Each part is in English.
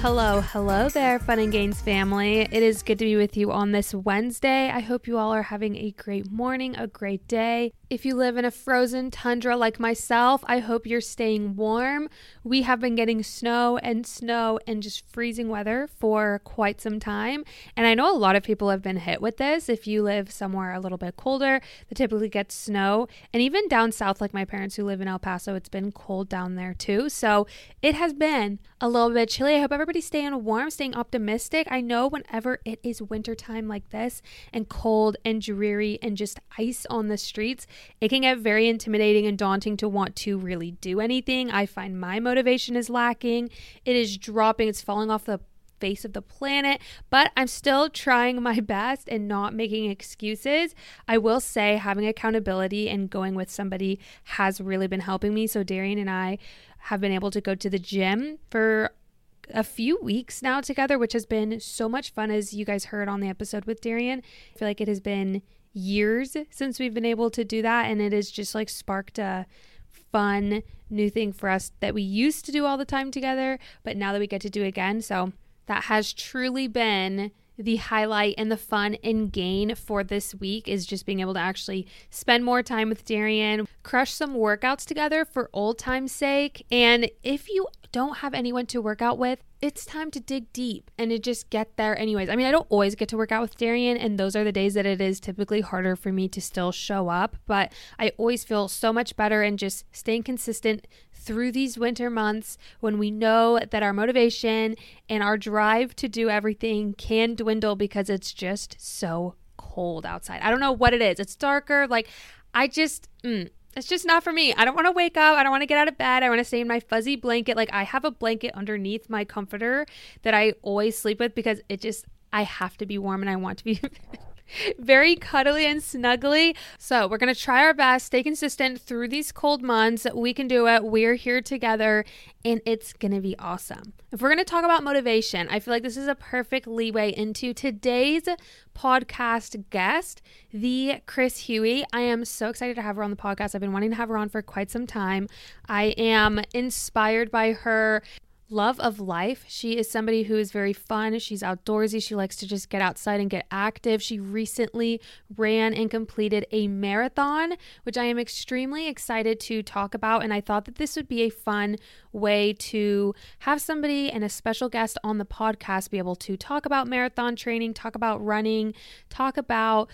Hello, hello there, Fun and Gains family. It is good to be with you on this Wednesday. I hope you all are having a great morning, a great day. If you live in a frozen tundra like myself, I hope you're staying warm. We have been getting snow and snow and just freezing weather for quite some time. And I know a lot of people have been hit with this. If you live somewhere a little bit colder, that typically gets snow. And even down south, like my parents who live in El Paso, it's been cold down there too. So it has been a little bit chilly. I hope everybody's staying warm, staying optimistic. I know whenever it is wintertime like this and cold and dreary and just ice on the streets, it can get very intimidating and daunting to want to really do anything. I find my motivation is lacking. It is dropping, it's falling off the face of the planet, but I'm still trying my best and not making excuses. I will say having accountability and going with somebody has really been helping me. So Darian and I have been able to go to the gym for a few weeks now together, which has been so much fun as you guys heard on the episode with Darian. I feel like it has been years since we've been able to do that and it has just like sparked a fun new thing for us that we used to do all the time together but now that we get to do again so that has truly been the highlight and the fun and gain for this week is just being able to actually spend more time with Darian, crush some workouts together for old time's sake. And if you don't have anyone to work out with, it's time to dig deep and to just get there anyways. I mean, I don't always get to work out with Darian, and those are the days that it is typically harder for me to still show up, but I always feel so much better and just staying consistent through these winter months when we know that our motivation and our drive to do everything can dwindle because it's just so cold outside. I don't know what it is. It's darker. Like, I just, mm, it's just not for me. I don't want to wake up. I don't want to get out of bed. I want to stay in my fuzzy blanket. Like I have a blanket underneath my comforter that I always sleep with because it just I have to be warm and I want to be very cuddly and snuggly. So, we're going to try our best, stay consistent through these cold months. We can do it. We're here together and it's going to be awesome. If we're going to talk about motivation, I feel like this is a perfect leeway into today's podcast guest, the Kris Hui. I am so excited to have her on the podcast. I've been wanting to have her on for quite some time. I am inspired by her love of life. She is somebody who is very fun. She's outdoorsy. She likes to just get outside and get active. She recently ran and completed a marathon, which I am extremely excited to talk about. And I thought that this would be a fun way to have somebody and a special guest on the podcast be able to talk about marathon training, talk about running, talk about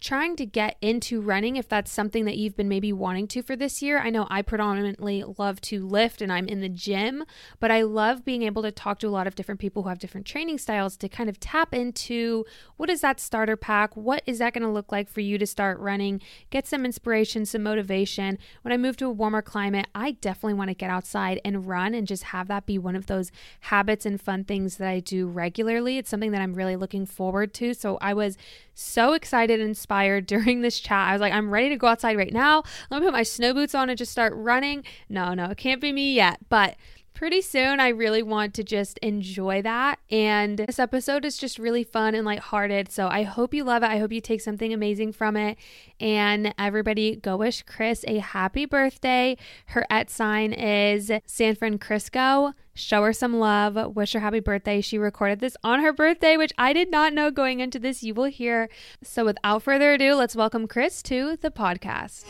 trying to get into running if that's something that you've been maybe wanting to for this year. I know I predominantly love to lift and I'm in the gym, but I love being able to talk to a lot of different people who have different training styles to kind of tap into what is that starter pack? What is that going to look like for you to start running? Get some inspiration, some motivation. When I move to a warmer climate, I definitely want to get outside and run and just have that be one of those habits and fun things that I do regularly. It's something that I'm really looking forward to. So I was so excited and inspired during this chat. I was like, I'm ready to go outside right now. Let me put my snow boots on and just start running. No, no, it can't be me yet. But pretty soon I really want to just enjoy that. And this episode is just really fun and lighthearted. So I hope you love it. I hope you take something amazing from it. And everybody go wish Kris a happy birthday. Her et sign is San Frankrisco. Show her some love, wish her happy birthday. She recorded this on her birthday, which I did not know going into this. You will hear. So without further ado, let's welcome Kris to the podcast.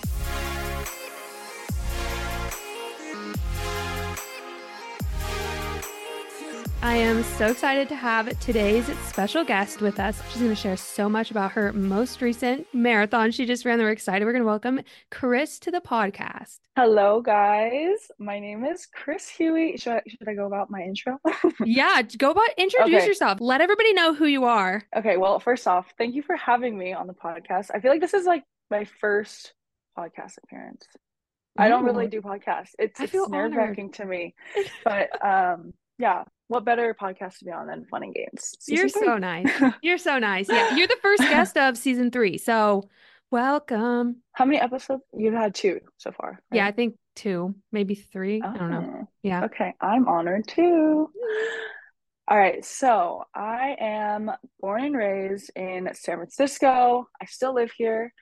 I am so excited to have today's special guest with us. She's going to share so much about her most recent marathon she just ran. We're excited. We're going to welcome Kris to the podcast. Hello, guys. My name is Kris Hui. Should I, should I go about my intro? yeah, go about introduce okay. yourself. Let everybody know who you are. Okay. Well, first off, thank you for having me on the podcast. I feel like this is like my first podcast appearance. Ooh. I don't really do podcasts. It's, it's nerve wracking to me, but um, yeah, what better podcast to be on than Fun and Gains? You're three. so nice. You're so nice. Yeah, you're the first guest of season three. So welcome. How many episodes? You've had two so far. Right? Yeah, I think two, maybe three. Oh, I don't know. Oh, yeah. Okay, I'm honored too. All right, so I am born and raised in San Francisco. I still live here.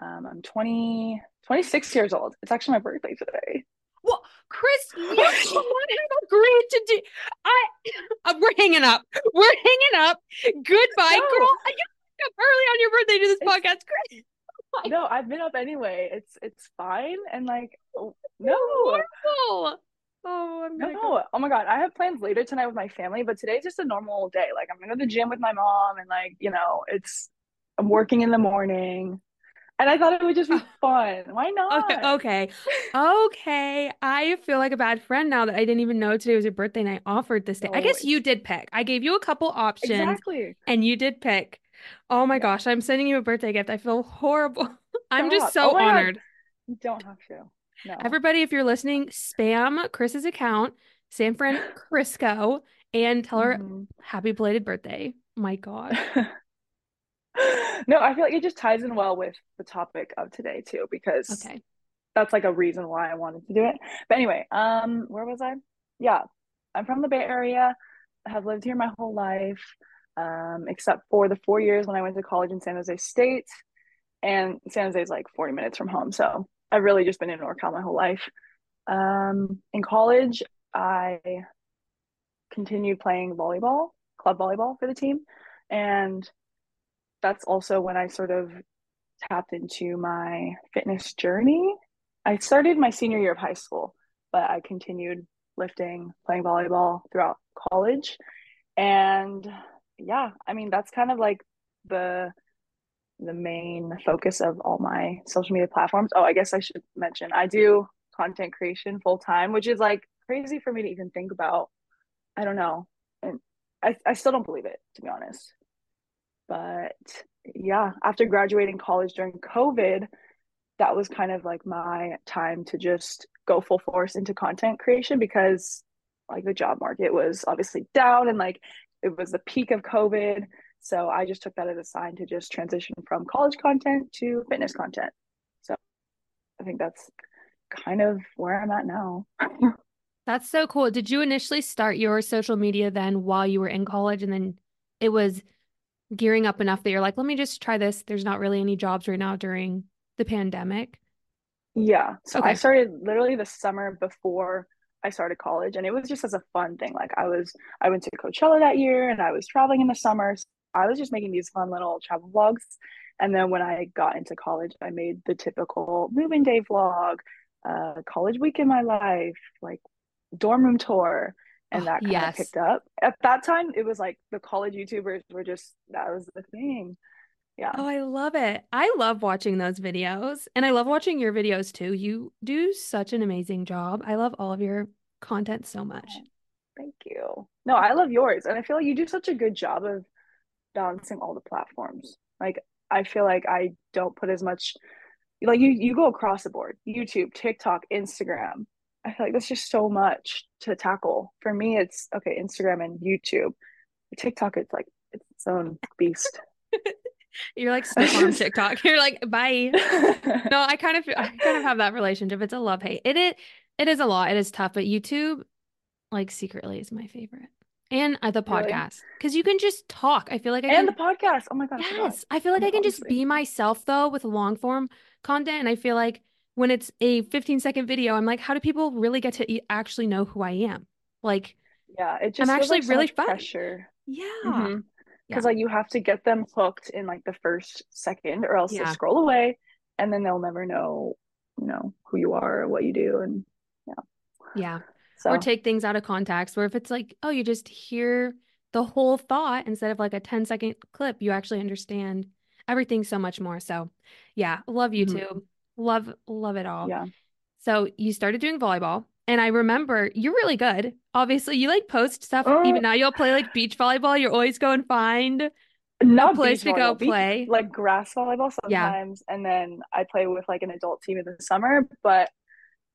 Um, I'm 20, 26 years old. It's actually my birthday today. Well, Kris, you have agreed to do. I, uh, we're hanging up. We're hanging up. Goodbye, no. girl. You up early on your birthday to this it's, podcast, Kris. No, I've been up anyway. It's it's fine, and like oh, no. Wonderful. Oh, I'm no. Go. Oh my god, I have plans later tonight with my family, but today's just a normal day. Like I'm gonna go to the gym with my mom, and like you know, it's I'm working in the morning and I thought it would just be fun. Why not? Okay, okay, okay. I feel like a bad friend now that I didn't even know today was your birthday and I offered this day. No, I guess you did pick. I gave you a couple options, exactly, and you did pick. Oh my yeah. gosh, I'm sending you a birthday gift. I feel horrible. I'm just so oh honored. God. You don't have to. No. Everybody, if you're listening, spam Kris's account, San Fran krisco, and tell her mm-hmm. happy belated birthday. My God. no, I feel like it just ties in well with the topic of today too, because okay. that's like a reason why I wanted to do it. But anyway, um, where was I? Yeah, I'm from the Bay Area. I have lived here my whole life, um, except for the four years when I went to college in San Jose State, and San Jose is like 40 minutes from home. So I've really just been in NorCal my whole life. Um, in college, I continued playing volleyball, club volleyball for the team, and that's also when I sort of tapped into my fitness journey. I started my senior year of high school, but I continued lifting, playing volleyball throughout college. And yeah, I mean that's kind of like the the main focus of all my social media platforms. Oh, I guess I should mention I do content creation full time, which is like crazy for me to even think about. I don't know. And I, I still don't believe it, to be honest. But yeah, after graduating college during COVID, that was kind of like my time to just go full force into content creation because like the job market was obviously down and like it was the peak of COVID. So I just took that as a sign to just transition from college content to fitness content. So I think that's kind of where I'm at now. that's so cool. Did you initially start your social media then while you were in college and then it was gearing up enough that you're like, let me just try this. There's not really any jobs right now during the pandemic. Yeah. So okay. I started literally the summer before I started college and it was just as a fun thing. Like I was I went to Coachella that year and I was traveling in the summer. So I was just making these fun little travel vlogs. And then when I got into college, I made the typical moving day vlog, uh, college week in my life, like dorm room tour and oh, that kind yes. of picked up. At that time, it was like the college YouTubers were just that was the thing. Yeah. Oh, I love it. I love watching those videos and I love watching your videos too. You do such an amazing job. I love all of your content so much. Thank you. No, I love yours. And I feel like you do such a good job of balancing all the platforms. Like I feel like I don't put as much like you you go across the board. YouTube, TikTok, Instagram, I feel like that's just so much to tackle. For me, it's okay, Instagram and YouTube. TikTok, it's like it's its own beast. You're like stuck on TikTok. You're like, bye. no, I kind of I kind of have that relationship. It's a love hate. It is it is a lot. It is tough, but YouTube, like secretly, is my favorite. And uh, the podcast because really? you can just talk. I feel like I and can, the podcast. Oh my god! Yes, I, I feel like I can just be myself though with long form content, and I feel like when it's a 15 second video, I'm like, how do people really get to e- actually know who I am? Like, Yeah, it just I'm actually like really fun. Pressure. Yeah. Mm-hmm because yeah. like you have to get them hooked in like the first second or else yeah. they'll scroll away and then they'll never know you know who you are or what you do and yeah yeah so. or take things out of context where if it's like oh you just hear the whole thought instead of like a 10 second clip you actually understand everything so much more so yeah love YouTube. mm-hmm. Love love it all yeah so you started doing volleyball and I remember you're really good. Obviously, you like post stuff. Uh, Even now, you'll play like beach volleyball. You're always going find not a place to go beach, play. Like grass volleyball sometimes, yeah. and then I play with like an adult team in the summer. But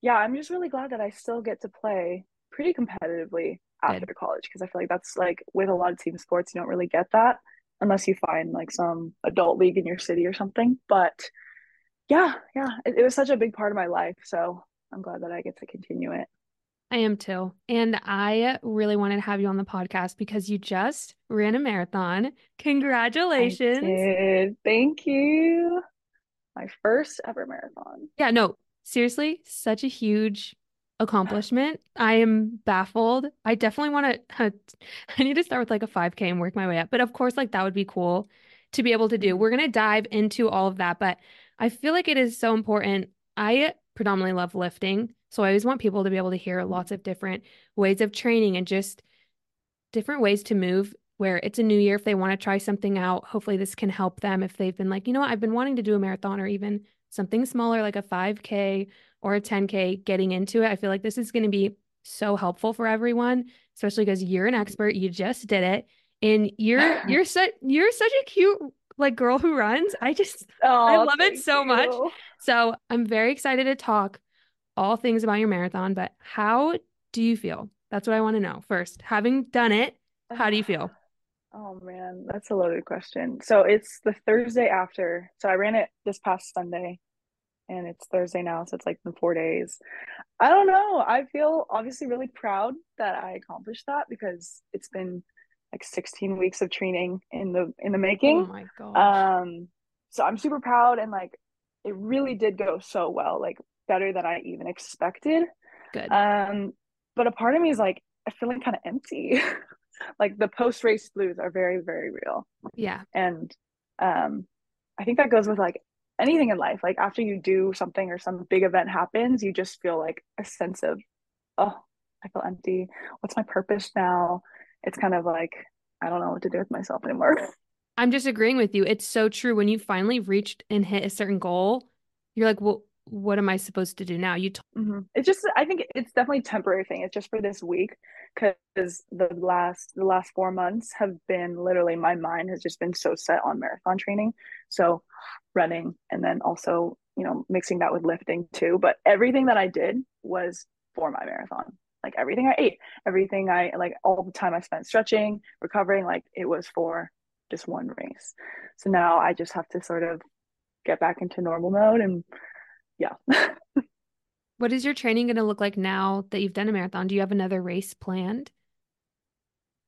yeah, I'm just really glad that I still get to play pretty competitively after good. college because I feel like that's like with a lot of team sports, you don't really get that unless you find like some adult league in your city or something. But yeah, yeah, it, it was such a big part of my life. So I'm glad that I get to continue it. I am too. And I really wanted to have you on the podcast because you just ran a marathon. Congratulations. Thank you. My first ever marathon. Yeah, no, seriously, such a huge accomplishment. I am baffled. I definitely want to, I need to start with like a 5K and work my way up. But of course, like that would be cool to be able to do. We're going to dive into all of that. But I feel like it is so important. I predominantly love lifting. So I always want people to be able to hear lots of different ways of training and just different ways to move where it's a new year if they want to try something out. Hopefully this can help them if they've been like, you know what, I've been wanting to do a marathon or even something smaller like a 5K or a 10K getting into it. I feel like this is going to be so helpful for everyone, especially because you're an expert. You just did it. And you're you're such you're such a cute like girl who runs. I just oh, I love it so you. much. So I'm very excited to talk all things about your marathon, but how do you feel? That's what I want to know first. Having done it, how do you feel? Oh man, that's a loaded question. So it's the Thursday after. So I ran it this past Sunday and it's Thursday now, so it's like in four days. I don't know. I feel obviously really proud that I accomplished that because it's been like 16 weeks of training in the in the making. Oh my god. Um so I'm super proud and like it really did go so well, like better than I even expected. Good. Um but a part of me is like I feeling kind of empty. like the post race blues are very very real. Yeah. And um I think that goes with like anything in life. Like after you do something or some big event happens, you just feel like a sense of oh, I feel empty. What's my purpose now? It's kind of like I don't know what to do with myself anymore. I'm just agreeing with you. It's so true. When you finally reached and hit a certain goal, you're like, well, what am I supposed to do now? You. T- mm-hmm. It's just, I think it's definitely temporary thing. It's just for this week because the last the last four months have been literally my mind has just been so set on marathon training. So running and then also you know mixing that with lifting too. But everything that I did was for my marathon like everything I ate, everything I like, all the time I spent stretching, recovering, like it was for just one race. So now I just have to sort of get back into normal mode and yeah. what is your training going to look like now that you've done a marathon? Do you have another race planned?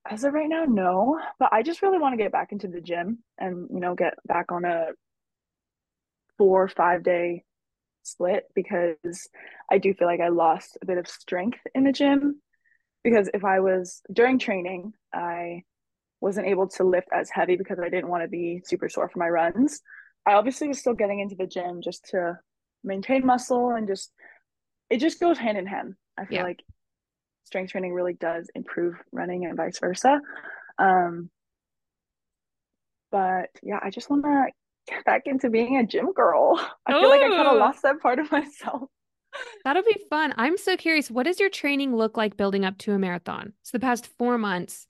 As of right now, no, but I just really want to get back into the gym and, you know, get back on a four or five day split because I do feel like I lost a bit of strength in the gym. Because if I was during training, I wasn't able to lift as heavy because I didn't want to be super sore for my runs. I obviously was still getting into the gym just to maintain muscle and just it just goes hand in hand. I feel yeah. like strength training really does improve running and vice versa. Um, but yeah, I just want to get back into being a gym girl. I Ooh. feel like I kind of lost that part of myself. That'll be fun. I'm so curious. What does your training look like building up to a marathon? So, the past four months,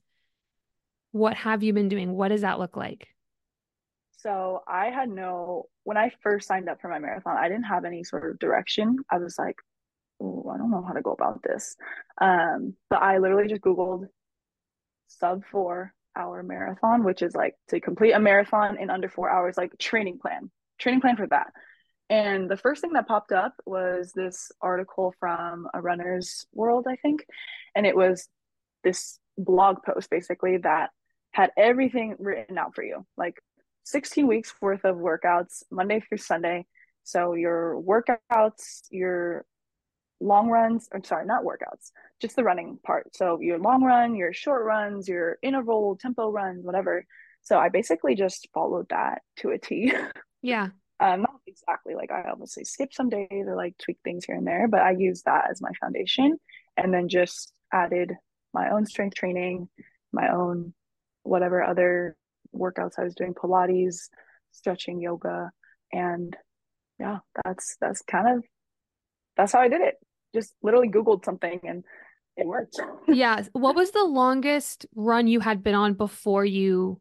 what have you been doing? What does that look like? So, I had no, when I first signed up for my marathon, I didn't have any sort of direction. I was like, oh, I don't know how to go about this. Um, but I literally just Googled sub four hour marathon, which is like to complete a marathon in under four hours, like training plan, training plan for that. And the first thing that popped up was this article from a runner's world, I think. And it was this blog post basically that had everything written out for you, like 16 weeks worth of workouts, Monday through Sunday. So your workouts, your long runs, I'm sorry, not workouts, just the running part. So your long run, your short runs, your interval, tempo runs, whatever. So I basically just followed that to a T. Yeah. um, not exactly like I obviously skip some days or like tweak things here and there, but I use that as my foundation and then just added my own strength training, my own whatever other workouts I was doing, Pilates, stretching, yoga, and yeah, that's that's kind of that's how I did it. Just literally Googled something and it worked. yeah. What was the longest run you had been on before you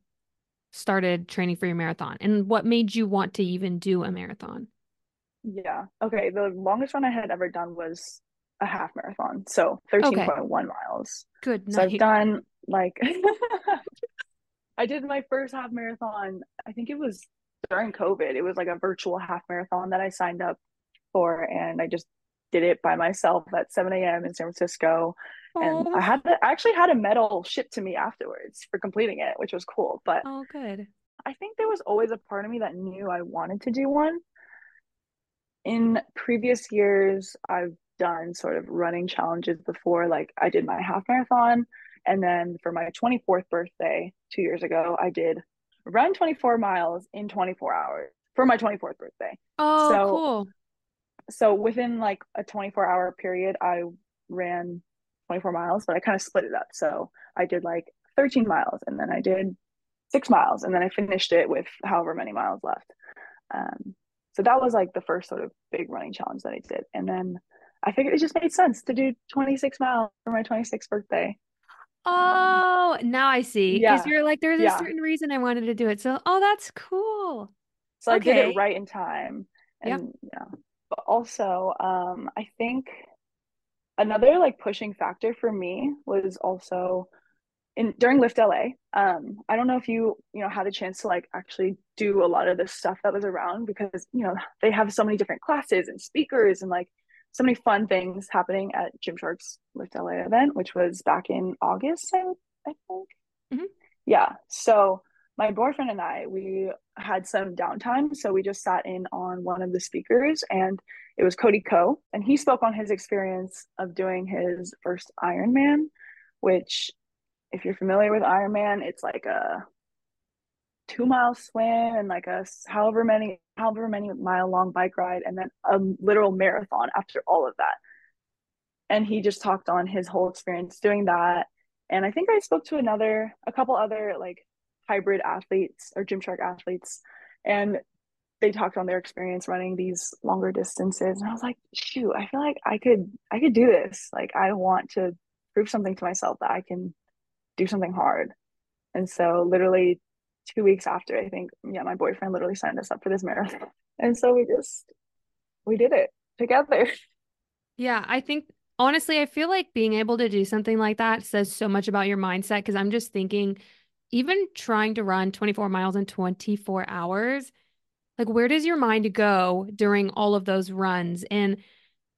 started training for your marathon? And what made you want to even do a marathon? Yeah. Okay. The longest run I had ever done was a half marathon. So 13.1 okay. miles. Good. So I've done like I did my first half marathon. I think it was during COVID. It was like a virtual half marathon that I signed up for and I just did it by myself at 7 a.m. in San Francisco. And I had to, I actually had a medal shipped to me afterwards for completing it, which was cool. But oh, good. I think there was always a part of me that knew I wanted to do one. In previous years, I've done sort of running challenges before. Like I did my half marathon, and then for my 24th birthday two years ago, I did run 24 miles in 24 hours for my 24th birthday. Oh, so, cool. So within like a 24 hour period, I ran 24 miles, but I kind of split it up. So I did like 13 miles and then I did six miles and then I finished it with however many miles left. Um, so that was like the first sort of big running challenge that I did. And then I figured it just made sense to do 26 miles for my 26th birthday. Oh, now I see. Because yeah. you're like, there's yeah. a certain reason I wanted to do it. So, oh, that's cool. So okay. I did it right in time. And yep. yeah. But also, um, I think another like pushing factor for me was also in during Lift LA. Um, I don't know if you, you know, had a chance to like actually do a lot of the stuff that was around because, you know, they have so many different classes and speakers and like so many fun things happening at Gymshark's Lift LA event, which was back in August, I, I think. Mm-hmm. Yeah. So my boyfriend and I, we had some downtime. So we just sat in on one of the speakers and it was Cody Coe. And he spoke on his experience of doing his first Ironman, which, if you're familiar with Ironman, it's like a two mile swim and like a however many however many mile long bike ride and then a literal marathon after all of that and he just talked on his whole experience doing that and i think i spoke to another a couple other like hybrid athletes or gymshark athletes and they talked on their experience running these longer distances and i was like shoot i feel like i could i could do this like i want to prove something to myself that i can do something hard and so literally two weeks after, I think, yeah, my boyfriend literally signed us up for this marathon. And so we just, we did it together. Yeah, I think honestly, I feel like being able to do something like that says so much about your mindset because I'm just thinking, even trying to run 24 miles in 24 hours, like where does your mind go during all of those runs? And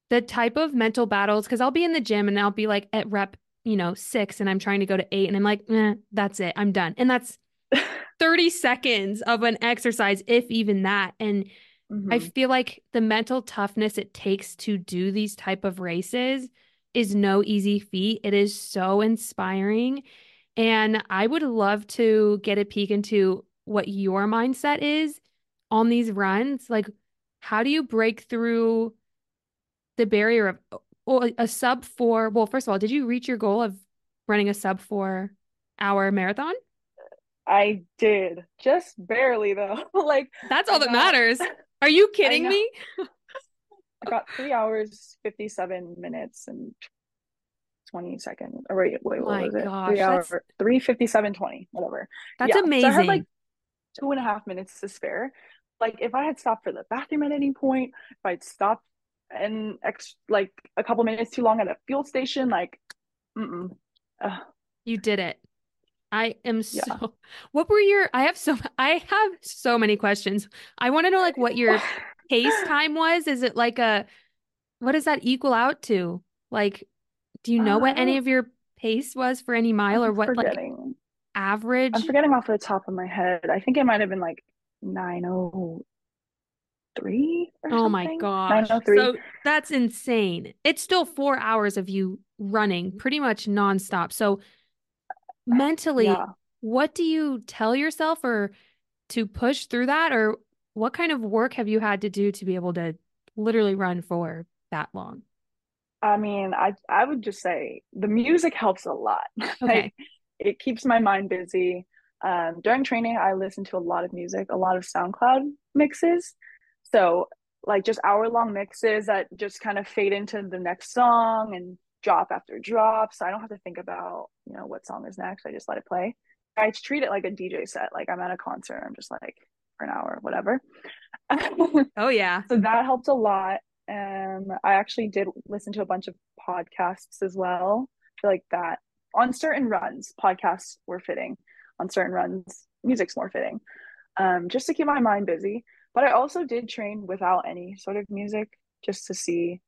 the type of mental battles, because I'll be in the gym and I'll be like at rep, you know, six and I'm trying to go to eight and I'm like, eh, that's it, I'm done. And that's 30 seconds of an exercise, if even that. And mm-hmm. I feel like the mental toughness it takes to do these type of races is no easy feat. It is so inspiring. And I would love to get a peek into what your mindset is on these runs. Like, how do you break through the barrier of well, a sub four? Well, first of all, did you reach your goal of running a sub four hour marathon? I did. Just barely though. like That's all that matters. Are you kidding me? I got three hours, 57 minutes and 20 seconds. Or wait, wait, what My was it? Gosh, three hours, three fifty-seven twenty, whatever. That's yeah. amazing. So I had like two and a half minutes to spare. Like if I had stopped for the bathroom at any point, if I'd stopped and ex- like a couple minutes too long at a fuel station, like, mm You did it. I am so. Yeah. What were your? I have so. I have so many questions. I want to know like what your pace time was. Is it like a? What does that equal out to? Like, do you know uh, what any of your pace was for any mile I'm or what forgetting. like average? I'm forgetting off the top of my head. I think it might have been like nine oh 903 oh my gosh so that's insane it's still four hours of you running pretty much nonstop so mentally yeah. what do you tell yourself or to push through that or what kind of work have you had to do to be able to literally run for that long i mean i i would just say the music helps a lot okay. like, it keeps my mind busy um, during training i listen to a lot of music a lot of soundcloud mixes so like just hour long mixes that just kind of fade into the next song and drop after drop. So I don't have to think about, you know, what song is next. I just let it play. I treat it like a DJ set. Like I'm at a concert. I'm just like for an hour, whatever. oh yeah. So that helped a lot. And I actually did listen to a bunch of podcasts as well. I feel like that on certain runs, podcasts were fitting. On certain runs, music's more fitting. Um, just to keep my mind busy. But I also did train without any sort of music just to see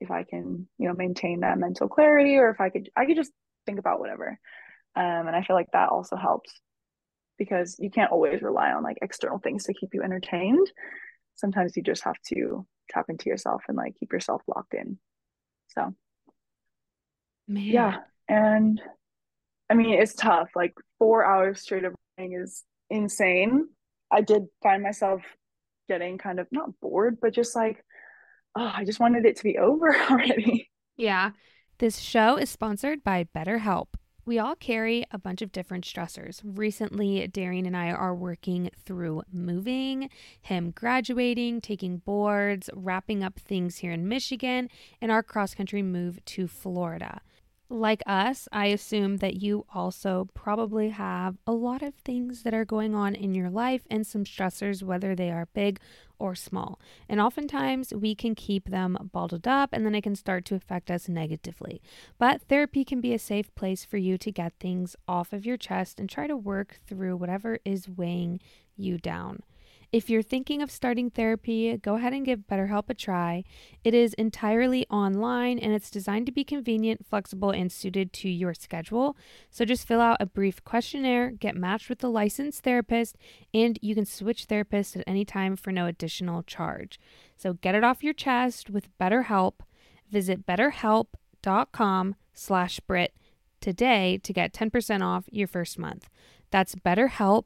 if I can, you know, maintain that mental clarity or if I could I could just think about whatever. Um, and I feel like that also helps because you can't always rely on like external things to keep you entertained. Sometimes you just have to tap into yourself and like keep yourself locked in. So Man. yeah. And I mean it's tough. Like four hours straight of running is insane. I did find myself getting kind of not bored, but just like, oh, I just wanted it to be over already. Yeah. This show is sponsored by BetterHelp. We all carry a bunch of different stressors. Recently, Darian and I are working through moving, him graduating, taking boards, wrapping up things here in Michigan, and our cross country move to Florida like us, I assume that you also probably have a lot of things that are going on in your life and some stressors, whether they are big or small. And oftentimes we can keep them bottled up and then it can start to affect us negatively. But therapy can be a safe place for you to get things off of your chest and try to work through whatever is weighing you down. If you're thinking of starting therapy, go ahead and give BetterHelp a try. It is entirely online and it's designed to be convenient, flexible, and suited to your schedule. So just fill out a brief questionnaire, get matched with a licensed therapist, and you can switch therapists at any time for no additional charge. So get it off your chest with BetterHelp. Visit betterhelp.com slash Britt today to get 10% off your first month. That's BetterHelp,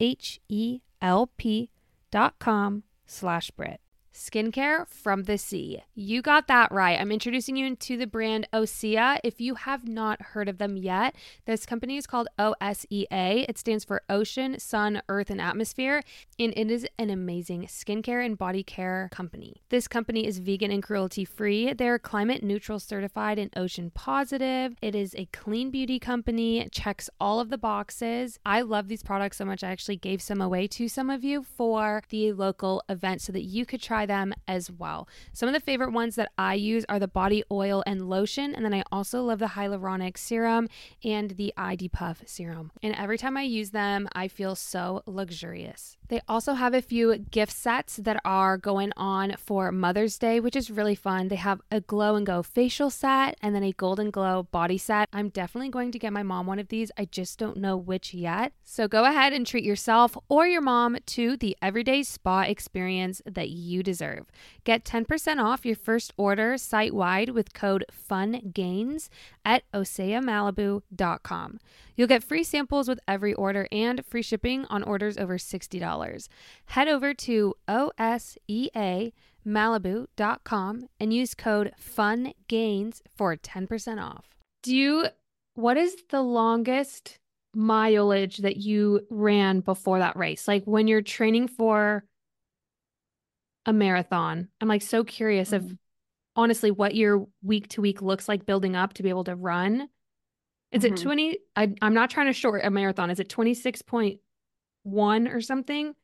H-E-L-P dot com slash Britt. Skincare from the sea. You got that right. I'm introducing you into the brand Osea. If you have not heard of them yet, this company is called OSEA. It stands for Ocean, Sun, Earth, and Atmosphere, and it is an amazing skincare and body care company. This company is vegan and cruelty free. They're climate neutral certified and ocean positive. It is a clean beauty company, checks all of the boxes. I love these products so much. I actually gave some away to some of you for the local event so that you could try try them as well. Some of the favorite ones that I use are the body oil and lotion, and then I also love the hyaluronic serum and the ID Puff serum. And every time I use them, I feel so luxurious. They also have a few gift sets that are going on for Mother's Day, which is really fun. They have a glow and go facial set and then a golden glow body set. I'm definitely going to get my mom one of these. I just don't know which yet. So go ahead and treat yourself or your mom to the everyday spa experience that you deserve. Get 10% off your first order site wide with code FUNGAINS at oseamalibu.com. You'll get free samples with every order and free shipping on orders over $60. Head over to oseamalibu.com and use code FUNGAINS for 10% off. Do you what is the longest mileage that you ran before that race? Like when you're training for a marathon. I'm like so curious mm-hmm. of honestly what your week to week looks like building up to be able to run is mm-hmm. it 20? I, I'm not trying to short a marathon. Is it 26.1 or something?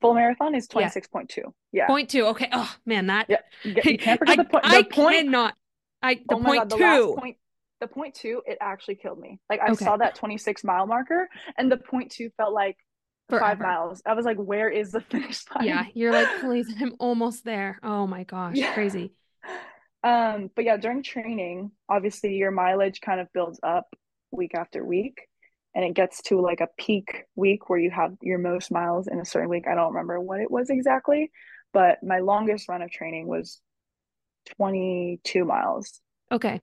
Full marathon is 26.2. Yeah. yeah. Point two. Okay. Oh man, that yeah. you can't forget I, the point. The I point, cannot. I the oh point God, two. The point, the point two, it actually killed me. Like I okay. saw that 26 mile marker, and the point two felt like Forever. five miles. I was like, where is the finish line? Yeah, you're like, please, I'm almost there. Oh my gosh, yeah. crazy. Um, but yeah, during training, obviously your mileage kind of builds up week after week. And it gets to like a peak week where you have your most miles in a certain week. I don't remember what it was exactly, but my longest run of training was 22 miles. Okay.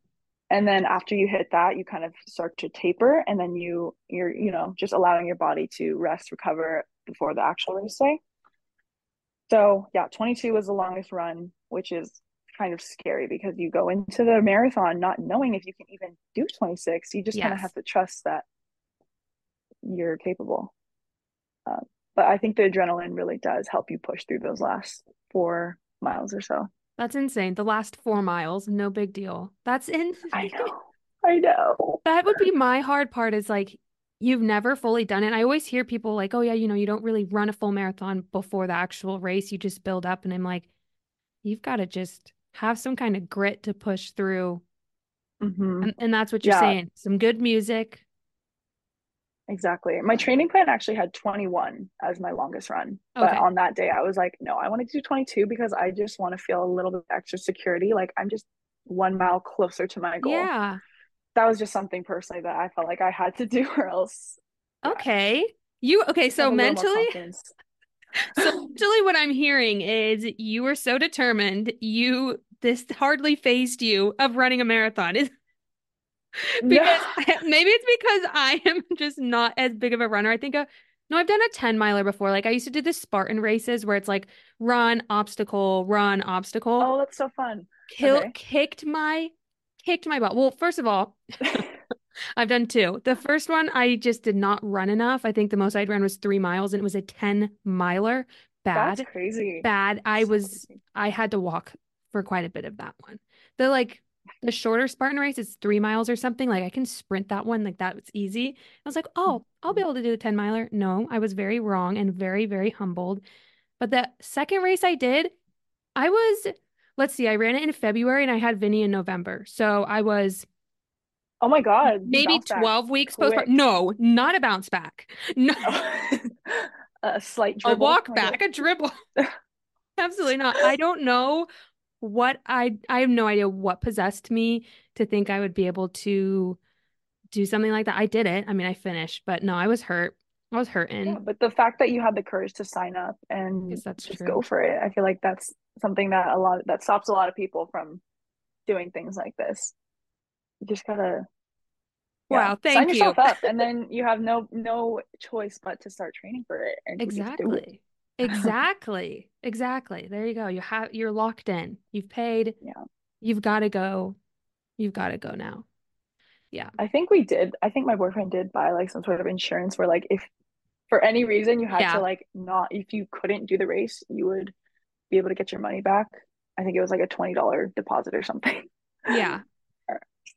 And then after you hit that, you kind of start to taper and then you you're, you know, just allowing your body to rest, recover before the actual race day. So, yeah, 22 was the longest run, which is kind of scary because you go into the marathon not knowing if you can even do 26. You just yes. kind of have to trust that you're capable. Uh, but I think the adrenaline really does help you push through those last four miles or so. That's insane. The last four miles, no big deal. That's in. I know. I know. That would be my hard part. Is like you've never fully done it. I always hear people like, "Oh yeah, you know, you don't really run a full marathon before the actual race. You just build up." And I'm like, you've got to just have some kind of grit to push through. Mm-hmm. And, and, that's what you're yeah. saying. Some good music, Exactly. My training plan actually had 21 as my longest run. Okay. But on that day, I was like, no, I want to do 22 because I just want to feel a little bit extra security. Like I'm just one mile closer to my goal. Yeah. That was just something personally that I felt like I had to do or else. Yeah. Okay. You, okay. So mentally, so mentally, what I'm hearing is you were so determined. You, this hardly phased you of running a marathon. Is because no. maybe it's because I am just not as big of a runner. I think a, no, I've done a 10 miler before. Like I used to do the Spartan races where it's like run, obstacle, run, obstacle. Oh, that's so fun. Kill okay. kicked my kicked my butt. Well, first of all, I've done two. The first one I just did not run enough. I think the most I'd run was three miles and it was a 10 miler. Bad. That's crazy. Bad. I so was crazy. I had to walk for quite a bit of that one. The like the shorter Spartan race is three miles or something. Like I can sprint that one. Like that's easy. I was like, mm-hmm. oh, I'll be able to do the 10 miler. No, I was very wrong and very, very humbled. But the second race I did, I was, let's see, I ran it in February and I had Vinny in November. So I was Oh my god. Maybe 12 weeks postpartum. No, not a bounce back. No. a slight dribble. A walk back, a dribble. Oh Absolutely not. I don't know what I I have no idea what possessed me to think I would be able to do something like that. I did it. I mean, I finished, but no, I was hurt. I was hurting. Yeah, but the fact that you had the courage to sign up and just true. go for it, I feel like that's something that a lot that stops a lot of people from doing things like this. You just gotta yeah, wow, thank sign you. yourself up, and then you have no no choice but to start training for it. And exactly. Exactly exactly. There you go. You have you're locked in. You've paid. Yeah. You've got to go. You've got to go now. Yeah. I think we did i think my boyfriend did buy like some sort of insurance where like if for any reason you had yeah. to like not if you couldn't do the race you would be able to get your money back. I think it was like a $20 deposit or something. Yeah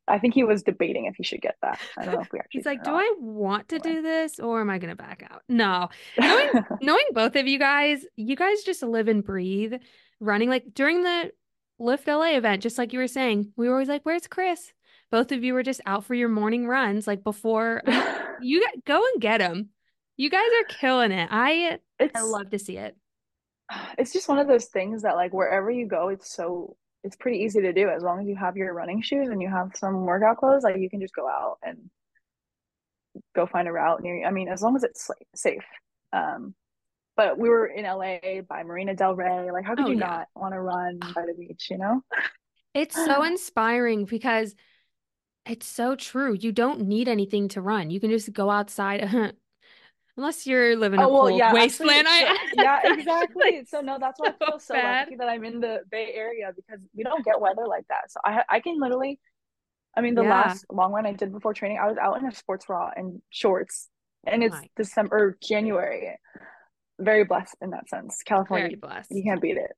I think he was debating if he should get that. I don't know if we actually. He's like, do I want to do this or am I going to back out? No, knowing knowing both of you guys, you guys just live and breathe running. Like during the Lift LA event, just like you were saying, we were always like, "Where's Kris?" Both of you were just out for your morning runs, like before. you go and get them. You guys are killing it. I it's, I love to see it. It's just one of those things that like wherever you go, it's so it's pretty easy to do as long as you have your running shoes and you have some workout clothes like you can just go out and go find a route near you. I mean, as long as it's safe. Um, but we were in LA by Marina Del Rey. Like, how could oh, you yeah. not want to run by the beach, you know? It's so inspiring because it's so true. You don't need anything to run. You can just go outside. Unless you're living oh, a well, cold yeah, wasteland. Actually, I, yeah, exactly. So no, that's why so I feel so bad. lucky that I'm in the Bay Area because we don't get weather like that. So I I can literally, I mean, the yeah. last long run I did before training, I was out in a sports bra and shorts, and it's oh December, January. Very blessed in that sense. California, Very blessed. You can't beat it.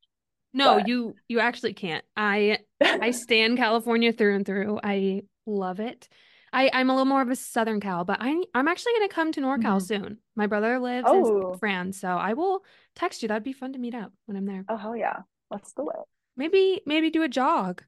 No, but... you you actually can't. I I stand California through and through. I love it. I, I'm a little more of a Southern Cal, but I, I'm actually going to come to NorCal mm-hmm. soon. My brother lives oh. in France, so I will text you. That'd be fun to meet up when I'm there. Oh, hell yeah. Let's do it. Maybe, maybe do a jog.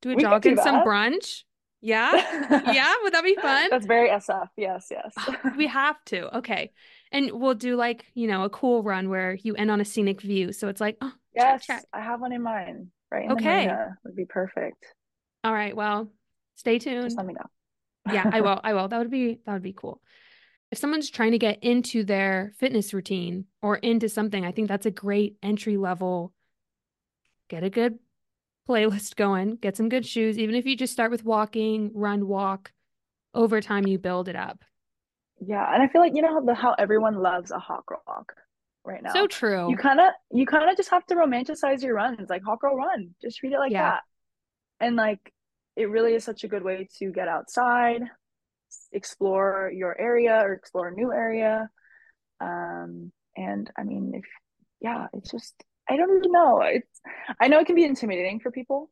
Do a we jog and some brunch. Yeah. yeah. Would that be fun? That's very SF. Yes. Yes. we have to. Okay. And we'll do like, you know, a cool run where you end on a scenic view. So it's like, oh, yes, check, check. I have one in mind. Right. In okay. would be perfect. All right. Well, stay tuned. Just let me know yeah, I will. I will. That would be that would be cool. If someone's trying to get into their fitness routine or into something, I think that's a great entry level. Get a good playlist going, get some good shoes, even if you just start with walking, run, walk. Over time, you build it up. Yeah, and I feel like you know the how everyone loves a hot girl walk right now. So true. You kind of you kind of just have to romanticize your runs, like hot girl run. Just treat it like yeah. that. And like it really is such a good way to get outside, explore your area or explore a new area. Um, and I mean, if yeah, it's just I don't even know. It's I know it can be intimidating for people,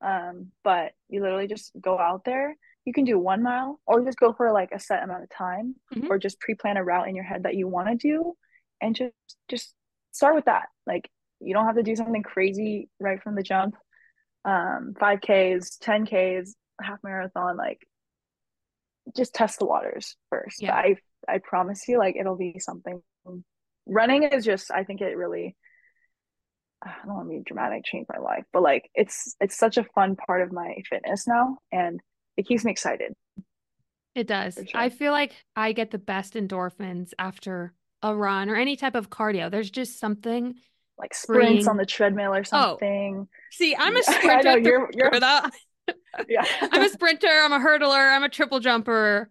um, but you literally just go out there. You can do one mile, or just go for like a set amount of time, mm-hmm. or just pre-plan a route in your head that you want to do, and just just start with that. Like you don't have to do something crazy right from the jump um 5ks 10ks half marathon like just test the waters first. Yeah. i i promise you like it'll be something. Running is just i think it really i don't want to be dramatic change my life but like it's it's such a fun part of my fitness now and it keeps me excited. It does. Sure. i feel like i get the best endorphins after a run or any type of cardio. There's just something like sprints on the treadmill or oh, something. Oh. See, I'm a sprinter. know, you're, you're... that. yeah. I'm a sprinter. I'm a hurdler. I'm a triple jumper.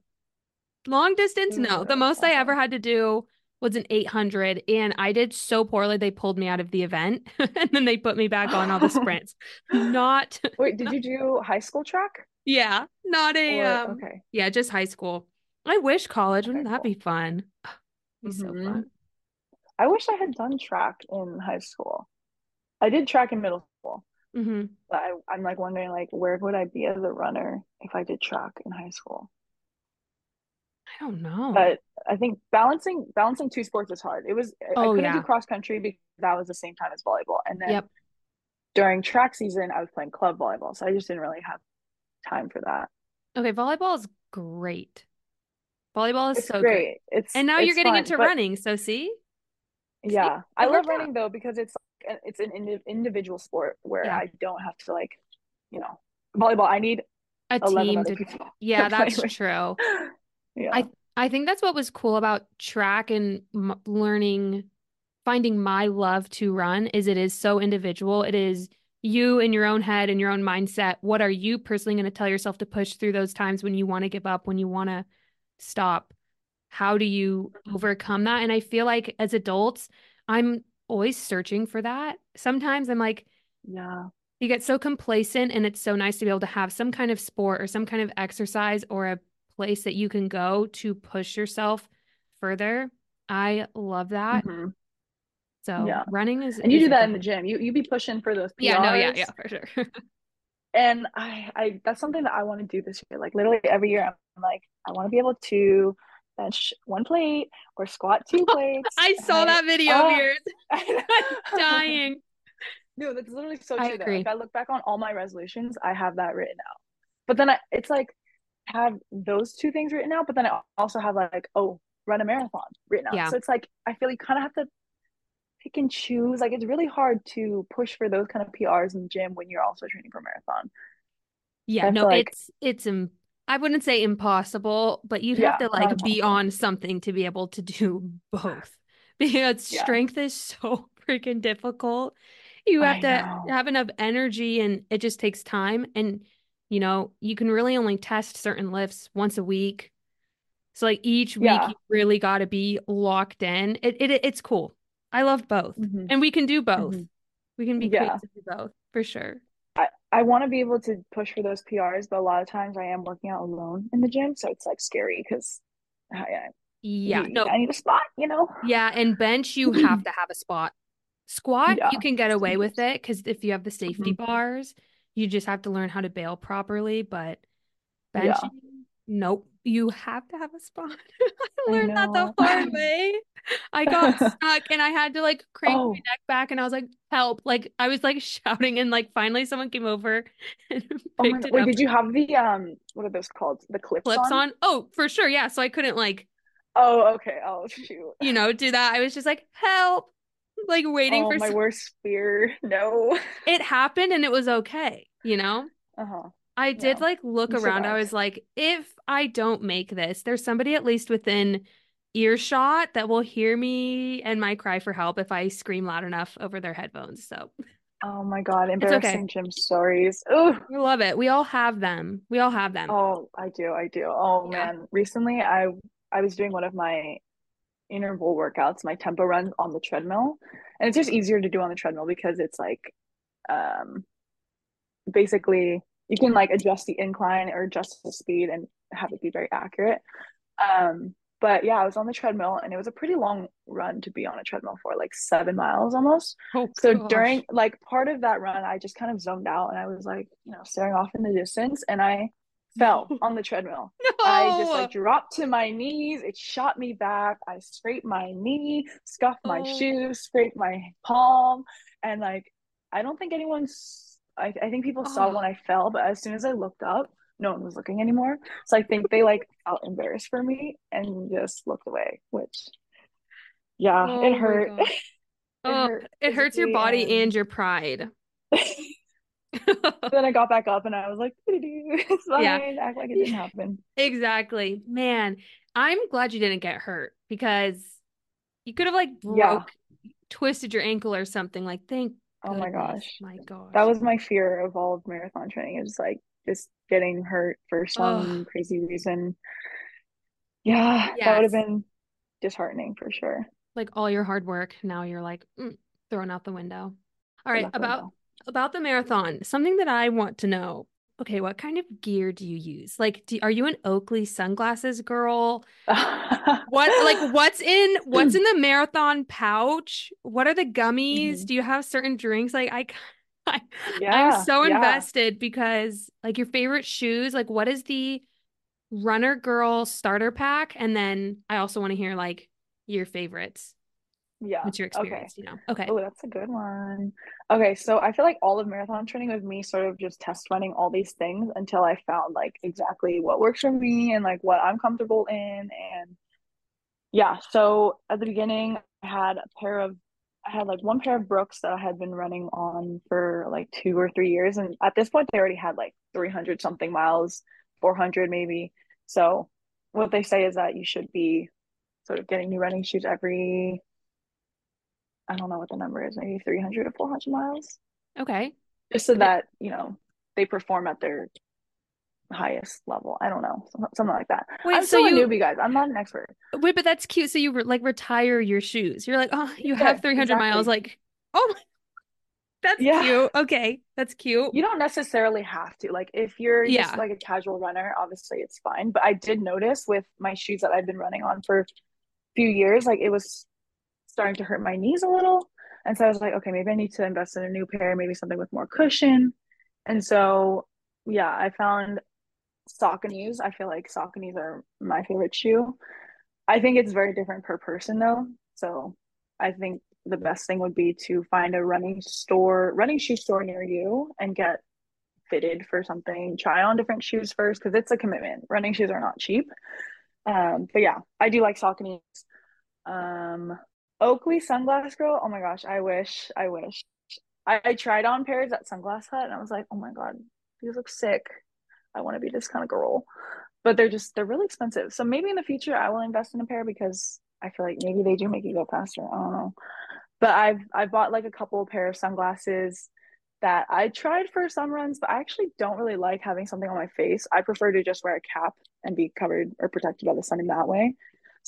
Long distance, no. The most I ever had to do was an 800, and I did so poorly they pulled me out of the event, and then they put me back on all the sprints. not. Wait, did you do high school track? Yeah, not a. Or, um, okay. Yeah, just high school. I wish college. Wouldn't that cool. be fun? Be mm-hmm. so fun. I wish I had done track in high school. I did track in middle school. Mm-hmm. But I, I'm like wondering, like, where would I be as a runner if I did track in high school? I don't know. But I think balancing balancing two sports is hard. It was oh, I couldn't yeah. do cross country because that was the same time as volleyball. And then yep. during track season, I was playing club volleyball, so I just didn't really have time for that. Okay, volleyball is great. Volleyball is it's so great. It's and now it's you're getting fun, into running. So see, yeah, I love running out. though because it's it's an indi- individual sport where yeah. I don't have to like, you know, volleyball. I need a team to. Yeah, to that's with. true. yeah, I I think that's what was cool about track and m- learning, finding my love to run is it is so individual. It is you in your own head and your own mindset. What are you personally going to tell yourself to push through those times when you want to give up, when you want to stop? How do you overcome that? And i feel like as adults i'm always searching for that. Sometimes i'm like yeah. you get so complacent and it's so nice to be able to have some kind of sport or some kind of exercise or a place that you can go to push yourself further. I love that. Mm-hmm. so yeah. running is and you do that in the gym. You you be pushing for those PRs. yeah no yeah yeah for sure. And i i that's something that i want to do this year. Like literally every year i'm like i want to be able to bench one plate or squat two plates. I saw that video of oh. yours. I'm dying. No, that's literally so true. I agree. If I look back on all my resolutions, I have that written out. But then I, it's like I have those two things written out, but then I also have like, oh, run a marathon written out. Yeah. So it's like I feel you kind of have to pick and choose. Like it's really hard to push for those kind of PRs in the gym when you're also training for marathon. Yeah, no, like, it's it's I wouldn't say impossible, but you'd yeah, have to like be on something to be able to do both because yeah. strength is so freaking difficult. You have I to know. have enough energy and it just takes time. And, you know, you can really only test certain lifts once a week. So, like each week, yeah. you really got to be locked in. It, it It's cool. I love both. Mm-hmm. And we can do both. Mm-hmm. We can be yeah. to do both for sure. I want to be able to push for those PRs, but a lot of times I am working out alone in the gym, so it's like scary because I, I, yeah, no, I need a spot, you know. Yeah, and bench you have to have a spot. Squat yeah. you can get away with it because if you have the safety mm-hmm. bars, you just have to learn how to bail properly. But benching, yeah. nope, you have to have a spot. I learned I that the hard way. I got stuck and I had to like crank oh. my neck back and I was like, help. Like I was like shouting and like finally someone came over and oh picked it Wait, up. did you have the um what are those called? The clips, clips on? on? Oh, for sure. Yeah. So I couldn't like Oh, okay. Oh shoot. You know, do that. I was just like, help. Like waiting oh, for my some... worst fear. No. It happened and it was okay, you know? Uh-huh. I did know, like look around. I was like, if I don't make this, there's somebody at least within earshot that will hear me and my cry for help if I scream loud enough over their headphones. So Oh my god, embarrassing okay. gym stories. Ugh. We love it. We all have them. We all have them. Oh, I do. I do. Oh yeah. man. Recently I I was doing one of my interval workouts, my tempo run on the treadmill. And it's just easier to do on the treadmill because it's like um basically you can like adjust the incline or adjust the speed and have it be very accurate. Um but yeah, I was on the treadmill and it was a pretty long run to be on a treadmill for like seven miles almost. Oh, so gosh. during like part of that run, I just kind of zoned out and I was like, you know, staring off in the distance and I fell on the treadmill. No. I just like dropped to my knees. It shot me back. I scraped my knee, scuffed my oh. shoe, scraped my palm. And like, I don't think anyone's, I, I think people oh. saw when I fell, but as soon as I looked up, no one was looking anymore. So I think they like felt embarrassed for me and just looked away, which yeah, oh it hurt. it oh, hurt it hurts your body and, and your pride. then I got back up and I was like, it's fine. Yeah. Act like it didn't happen. Exactly. Man, I'm glad you didn't get hurt because you could have like broke, yeah. twisted your ankle or something. Like, thank Oh goodness. my gosh. My gosh. That was my fear of all of marathon training. It was like just getting hurt for some crazy reason. Yeah, yes. that would have been disheartening for sure. Like all your hard work, now you're like mm, thrown out the window. All right, about window. about the marathon, something that I want to know. Okay, what kind of gear do you use? Like, do, are you an Oakley sunglasses girl? what like what's in what's in the marathon pouch? What are the gummies? Mm-hmm. Do you have certain drinks? Like, I I, yeah, I'm so yeah. invested because like your favorite shoes, like what is the runner girl starter pack? And then I also want to hear like your favorites. Yeah. What's your experience? Okay. You know? Okay. Oh, that's a good one. Okay. So I feel like all of marathon training was me sort of just test running all these things until I found like exactly what works for me and like what I'm comfortable in. And yeah. So at the beginning, I had a pair of I had like one pair of Brooks that I had been running on for like two or three years. And at this point, they already had like 300 something miles, 400 maybe. So, what they say is that you should be sort of getting new running shoes every, I don't know what the number is, maybe 300 or 400 miles. Okay. Just so that, you know, they perform at their highest level. I don't know, something like that. Wait, I'm so you, a newbie, guys. I'm not an expert. Wait, but that's cute. So you re- like retire your shoes. You're like, oh, you have 300 exactly. miles. Like, oh, that's yeah. cute. Okay, that's cute. You don't necessarily have to. Like, if you're yeah. just like a casual runner, obviously it's fine. But I did notice with my shoes that I've been running on for a few years, like it was starting to hurt my knees a little. And so I was like, okay, maybe I need to invest in a new pair, maybe something with more cushion. And so, yeah, I found Sauconys. I feel like Sauconys are my favorite shoe. I think it's very different per person though. So I think the best thing would be to find a running store, running shoe store near you and get fitted for something. Try on different shoes first because it's a commitment. Running shoes are not cheap. Um, but yeah, I do like Sauconys. Um, Oakley Sunglass Girl. Oh my gosh, I wish, I wish. I, I tried on pairs at Sunglass Hut and I was like, oh my god, these look sick. I want to be this kind of girl. But they're just they're really expensive. So maybe in the future I will invest in a pair because I feel like maybe they do make you go faster. I don't know. But I've I've bought like a couple pair of sunglasses that I tried for some runs, but I actually don't really like having something on my face. I prefer to just wear a cap and be covered or protected by the sun in that way.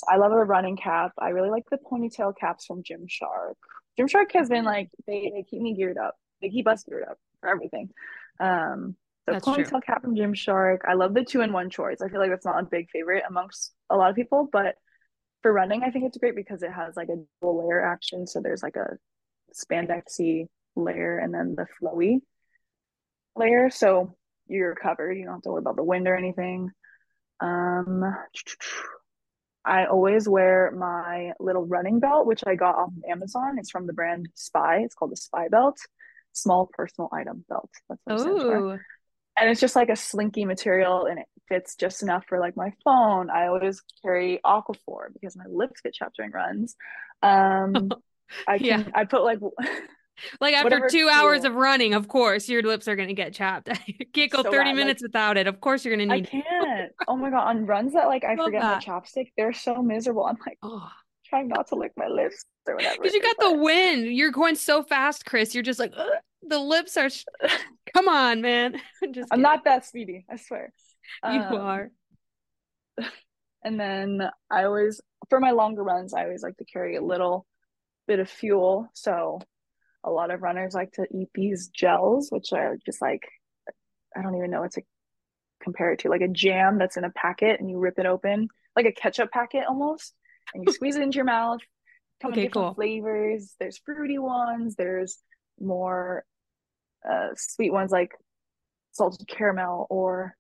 So I love a running cap. I really like the ponytail caps from Gymshark. Gymshark has been like they, they keep me geared up. They keep us geared up for everything. Um, the that's ponytail true. cap from Gymshark. I love the two in one shorts. I feel like that's not a big favorite amongst a lot of people, but for running, I think it's great because it has like a dual layer action. So there's like a spandexy layer and then the flowy layer. So you're covered. You don't have to worry about the wind or anything. Um, I always wear my little running belt, which I got off of Amazon. It's from the brand SPI. It's called the SPI Belt. Small personal item belt. That's what oh, and it's just like a slinky material and it fits just enough for like my phone. I always carry Aquaphor because my lips get chapped during runs. Um, I can yeah. I put like like after Whatever two hours of running, of course, your lips are gonna get chapped. you can't go so 30 bad. minutes like, without it. Of course you're gonna need I can't. oh my god, on runs that like I forget that. my chapstick, they're so miserable. I'm like, oh trying not to lick my lips or whatever. Because you got but... the wind. You're going so fast, Kris. You're just like Ugh. the lips are sh- come on, man. Just I'm not that speedy, I swear. You um, are. And then I always for my longer runs, I always like to carry a little bit of fuel. So a lot of runners like to eat these gels, which are just like I don't even know what to compare it to, like a jam that's in a packet and you rip it open, like a ketchup packet almost, and you squeeze it into your mouth. Come okay, in different cool. flavors. There's fruity ones. There's more uh, sweet ones like salted caramel or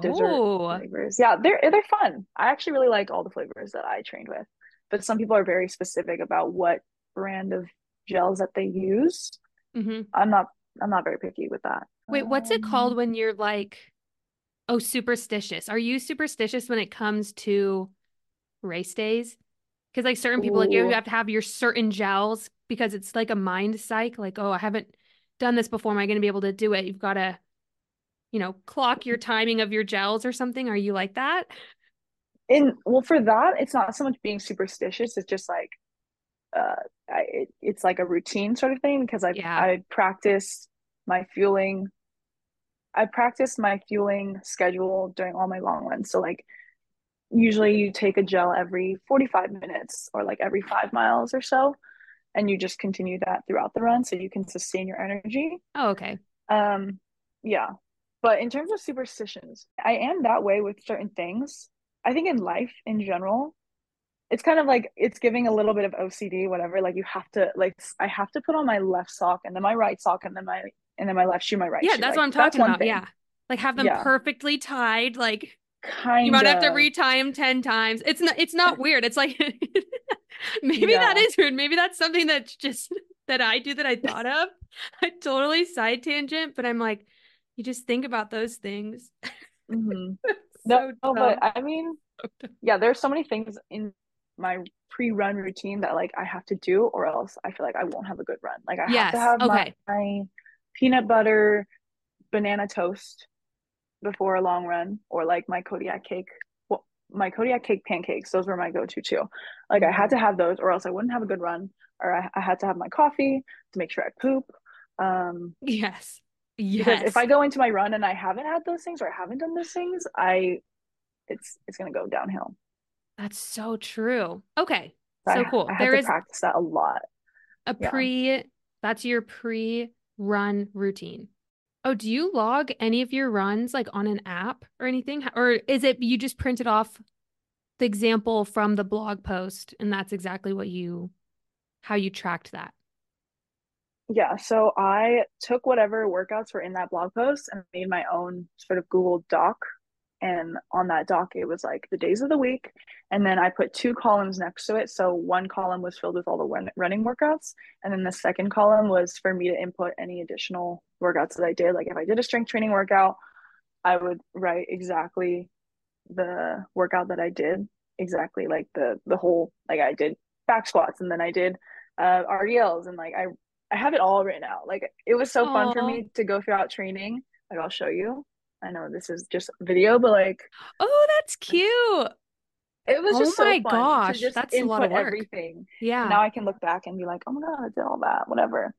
dessert oh. flavors. Yeah, they're they're fun. I actually really like all the flavors that I trained with, but some people are very specific about what brand of gels that they use. Mm-hmm. I'm not I'm not very picky with that. Wait, what's it called um, when you're like, oh, superstitious? Are you superstitious when it comes to race days? Because like certain people, Ooh. like you have to have your certain gels because it's like a mind psych. Like, oh, I haven't done this before. Am I going to be able to do it? You've got to, you know, clock your timing of your gels or something. Are you like that? And well, for that, it's not so much being superstitious. It's just like uh, I, it, it's like a routine sort of thing because I yeah. I practice my fueling. I practice my fueling schedule during all my long runs. So like usually you take a gel every 45 minutes or like every five miles or so and you just continue that throughout the run so you can sustain your energy oh okay um yeah but in terms of superstitions i am that way with certain things i think in life in general it's kind of like it's giving a little bit of OCD, whatever. Like you have to like I have to put on my left sock and then my right sock and then my and then my left shoe, my right. Yeah, shoe. that's like, what I'm talking about. Thing. Yeah, like have them yeah. perfectly tied. Like kind you might have to retie them ten times. It's not. It's not weird. It's like maybe yeah. that is weird. Maybe that's something that's just that I do that I thought of. I totally side tangent, but I'm like, you just think about those things. Mm-hmm. so no, but I mean, yeah, there's so many things in my pre-run routine that like I have to do or else I feel like I won't have a good run. Like I yes. have to have okay. my, my peanut butter banana toast before a long run or like my Kodiak cake well, my Kodiak cake pancakes those were my go-to too like i had to have those or else i wouldn't have a good run or i, I had to have my coffee to make sure i poop um yes yes if i go into my run and i haven't had those things or i haven't done those things i it's it's gonna go downhill that's so true. Okay. So I, cool. I there is practice that a lot. A yeah. pre that's your pre-run routine. Oh, do you log any of your runs like on an app or anything? Or is it you just printed off the example from the blog post and that's exactly what you how you tracked that? Yeah, so I took whatever workouts were in that blog post and made my own sort of Google Doc and on that doc it was like the days of the week and then i put two columns next to it. So one column was filled with all the run- running workouts and then the second column was for me to input any additional workouts that i did. Like if i did a strength training workout i would write exactly the workout that i did exactly like the the whole like i did back squats and then i did uh rdls and like i i have it all written out. Like it was so Aww. fun for me to go throughout training. Like i'll show you I know this is just video, but like, oh, that's cute. It was oh just so my gosh, just that's a lot of work. Everything. Yeah. Now I can look back and be like, oh my god, I did all that, whatever.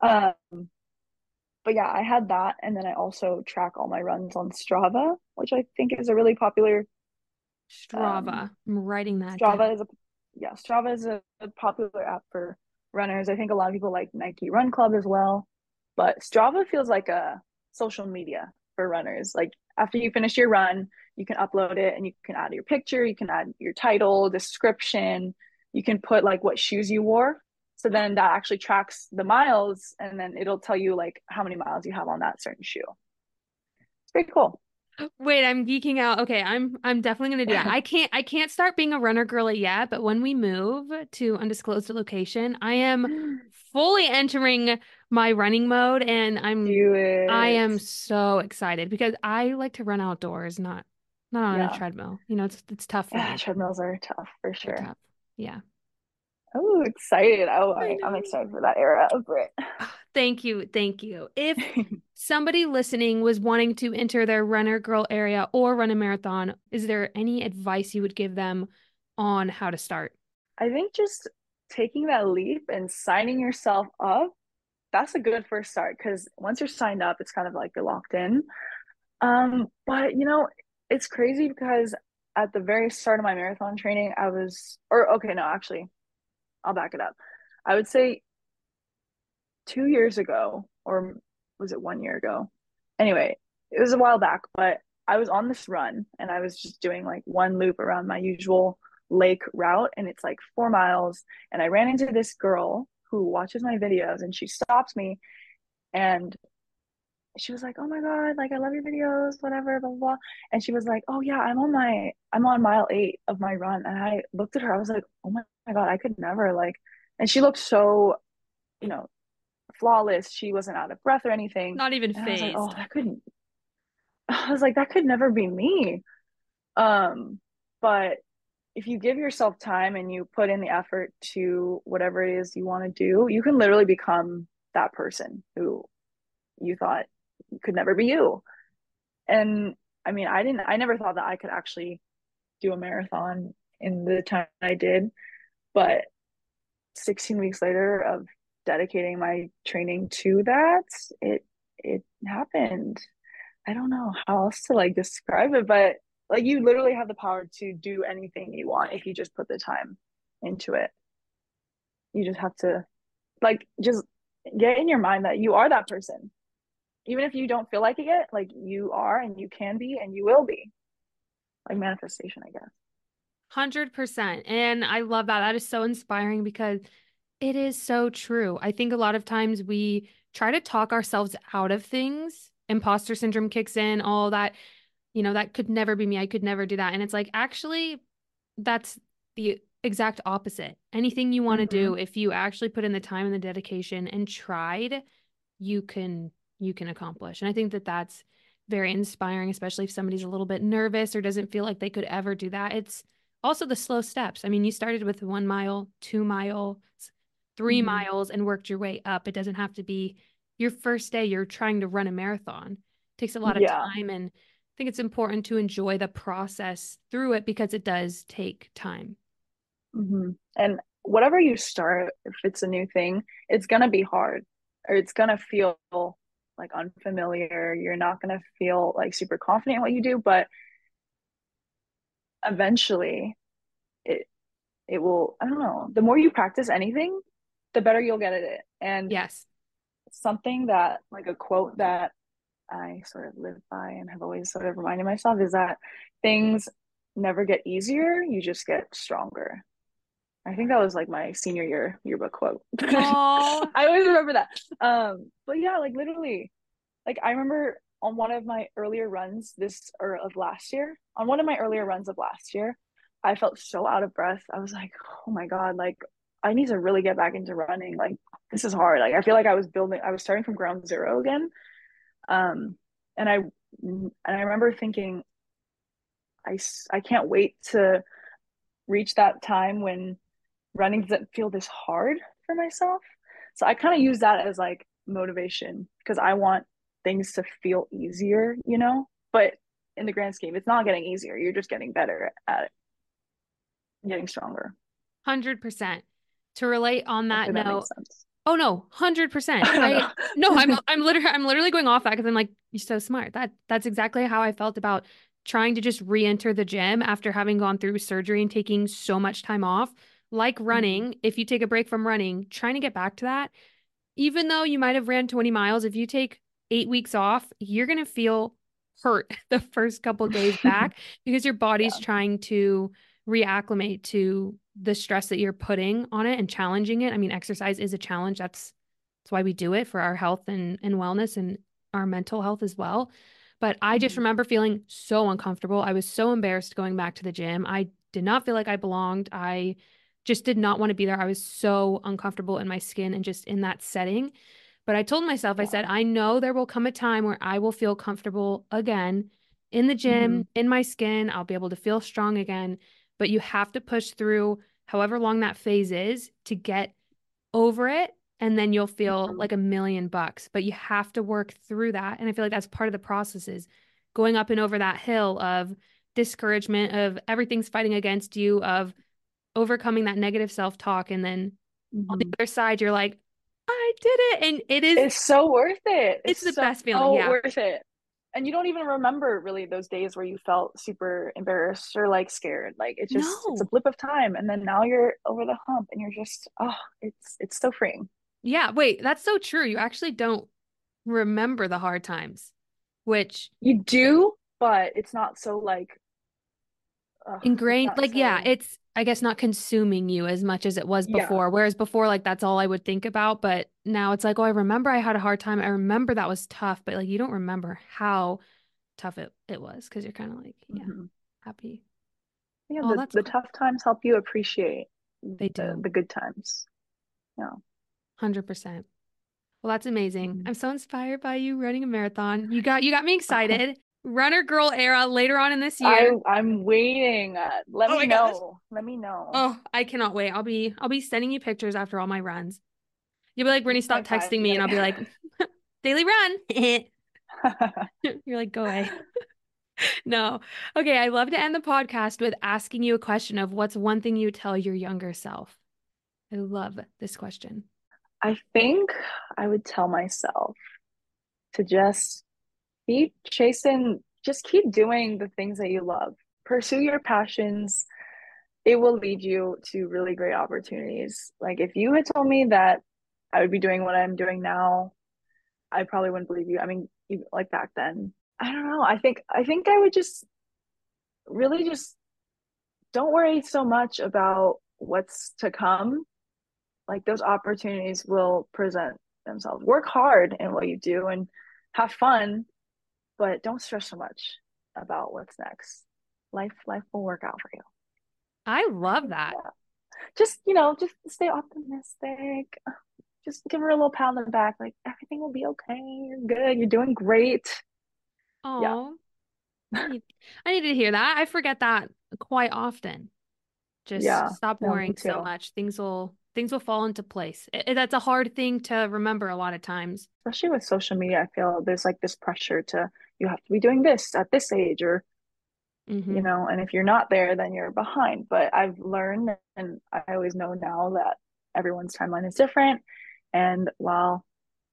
Um, but yeah, I had that, and then I also track all my runs on Strava, which I think is a really popular. Strava. Um, I'm writing that. Strava down. is a yeah. Strava is a, a popular app for runners. I think a lot of people like Nike Run Club as well, but Strava feels like a social media for runners. Like after you finish your run, you can upload it and you can add your picture, you can add your title, description, you can put like what shoes you wore. So then that actually tracks the miles and then it'll tell you like how many miles you have on that certain shoe. It's pretty cool. Wait, I'm geeking out. Okay, I'm I'm definitely gonna do that. I can't I can't start being a runner girly yet, but when we move to undisclosed location, I am fully entering my running mode and I'm I am so excited because I like to run outdoors, not not on yeah. a treadmill. You know, it's it's tough yeah, me. treadmills are tough for sure. Tough. Yeah. Oh, excited. Oh, I, I'm excited for that era of Britt. Ah, thank you. Thank you. If somebody listening was wanting to enter their runner girl area or run a marathon, is there any advice you would give them on how to start? I think just taking that leap and signing yourself up, that's a good first start because once you're signed up, it's kind of like you're locked in. Um, but you know, it's crazy because at the very start of my marathon training, I was, or okay, no, actually, I'll back it up. I would say two years ago, or was it one year ago? Anyway, it was a while back, but I was on this run and I was just doing like one loop around my usual lake route and it's like four miles. And I ran into this girl who watches my videos and she stops me and she was like, "Oh my god, like I love your videos, whatever, blah, blah blah." And she was like, "Oh yeah, I'm on my I'm on mile eight of my run." And I looked at her, I was like, "Oh my, my god, I could never like." And she looked so, you know, flawless. She wasn't out of breath or anything. Not even phased. Like, oh, that couldn't. I was like, that could never be me. Um, but if you give yourself time and you put in the effort to whatever it is you want to do, you can literally become that person who you thought could never be you. And I mean, I didn't, I never thought that I could actually do a marathon in the time I did. But 16 weeks later of dedicating my training to that, it, it happened. I don't know how else to like describe it, but like you literally have the power to do anything you want if you just put the time into it. You just have to like just get in your mind that you are that person even if you don't feel like it yet, like you are and you can be and you will be. Like manifestation, I guess. 100%. And I love that. That is so inspiring because it is so true. I think a lot of times we try to talk ourselves out of things. Imposter syndrome kicks in, all that, you know, that could never be me. I could never do that. And it's like, actually, that's the exact opposite. Anything you want to mm-hmm. do, if you actually put in the time and the dedication and tried, you can you can accomplish. And I think that that's very inspiring, especially if somebody's a little bit nervous or doesn't feel like they could ever do that. It's also the slow steps. I mean, you started with one mile, two miles, 3 mm-hmm. miles, and worked your way up. It doesn't have to be your first day, you're trying to run a marathon. It takes a lot of yeah. time. And think it's important to enjoy the process through it because it does take time. Mm-hmm. And whatever you start, if it's a new thing, it's going to be hard or it's going to feel like unfamiliar. You're not going to feel like super confident in what you do, but eventually it it will I don't know. The more you practice anything, the better you'll get at it. And yes. Something that like a quote that I sort of live by and have always sort of reminded myself is that things never get easier, you just get stronger. I think that was like my senior year yearbook quote. I always remember that. Um, but yeah, like literally, like I remember on one of my earlier runs this or of last year, on one of my earlier runs of last year, I felt so out of breath. I was like, oh my God, like I need to really get back into running. Like this is hard. Like I feel like I was building, I was starting from ground zero again. Um, and I, and I remember thinking, I, I can't wait to reach that time when running doesn't feel this hard for myself. So I kind of use that as like motivation because I want things to feel easier, you know? But in the grand scheme, it's not getting easier. You're just getting better at it, getting stronger. 100%. To relate on that note, that Oh no, hundred percent. No, I'm I'm literally I'm literally going off that because I'm like, you're so smart. That that's exactly how I felt about trying to just re-enter the gym after having gone through surgery and taking so much time off like mm-hmm. running, if you take a break from running, trying to get back to that, even though you might have ran 20 miles, if you take eight weeks off, you're going to feel hurt the first couple days back because your body's yeah. trying to reacclimate to the stress that you're putting on it and challenging it. I mean, exercise is a challenge. That's that's why we do it for our health and, and wellness and our mental health as well. But I just mm-hmm. remember feeling so uncomfortable. I was so embarrassed going back to the gym. I did not feel like I belonged. I just did not want to be there. I was so uncomfortable in my skin and just in that setting. But I told myself, I said, I know there will come a time where I will feel comfortable again in the gym, mm-hmm. in my skin. I'll be able to feel strong again. But you have to push through however long that phase is to get over it and then you'll feel mm-hmm. like a million bucks but you have to work through that and i feel like that's part of the process is going up and over that hill of discouragement of everything's fighting against you of overcoming that negative self-talk and then mm-hmm. on the mm-hmm. other side you're like i did it and it is it's so worth it it's, it's the so best feeling yeah worth it and you don't even remember really those days where you felt super embarrassed or like scared. Like it's just no. it's a blip of time and then now you're over the hump and you're just oh it's it's so freeing. Yeah wait that's so true. You actually don't remember the hard times which you do but it's not so like ingrained like so... yeah it's I guess not consuming you as much as it was before. Yeah. Whereas before, like that's all I would think about. But now it's like, oh, I remember I had a hard time. I remember that was tough, but like you don't remember how tough it, it was because you're kind of like, yeah, mm-hmm. happy. Yeah, oh, the, the cool. tough times help you appreciate they do the, the good times. Yeah. Hundred percent. Well, that's amazing. Mm-hmm. I'm so inspired by you running a marathon. You got you got me excited runner girl era later on in this year. I, am waiting. Let oh me know. Gosh. Let me know. Oh, I cannot wait. I'll be I'll be sending you pictures after all my runs. You'll be like, Brittany, stop okay, texting me, and I'll be like, daily run. You're like, go away. no. Okay, I love to end the podcast with asking you a question of what's one thing you tell your younger self. I love this question. I think I would tell myself to just keep chasing, just keep doing the things that you love. Pursue your passions. It will lead you to really great opportunities. Like if you had told me that I would be doing what I'm doing now, I probably wouldn't believe you. I mean, like back then. I don't know. I think I think I would just really just don't worry so much about what's to come. Like those opportunities will present themselves. Work hard in what you do and have fun but don't stress so much about what's next. Life life will work out for you. I love that. Yeah. Just, you know, just stay optimistic. Just give her a little pat on the back, like everything will be okay. You're good. You're doing great. Oh, yeah. I, need, I need to hear that. I forget that quite often. Just yeah, stop worrying so much. Things will things will fall into place. It, that's a hard thing to remember a lot of times. Especially with social media, I feel there's like this pressure to you have to be doing this at this age or mm-hmm. you know and if you're not there then you're behind but i've learned and i always know now that everyone's timeline is different and while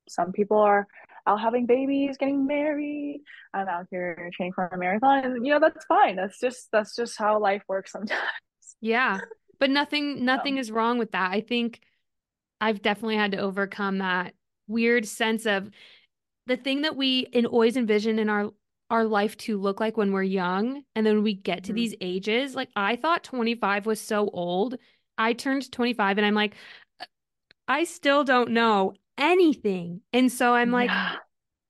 some people are out having babies getting married i'm out here training for a marathon and you know that's fine that's just that's just how life works sometimes yeah but nothing nothing is wrong with that i think i've definitely had to overcome that weird sense of the thing that we in always envision in our our life to look like when we're young and then we get to mm-hmm. these ages like i thought 25 was so old i turned 25 and i'm like i still don't know anything and so i'm like yeah.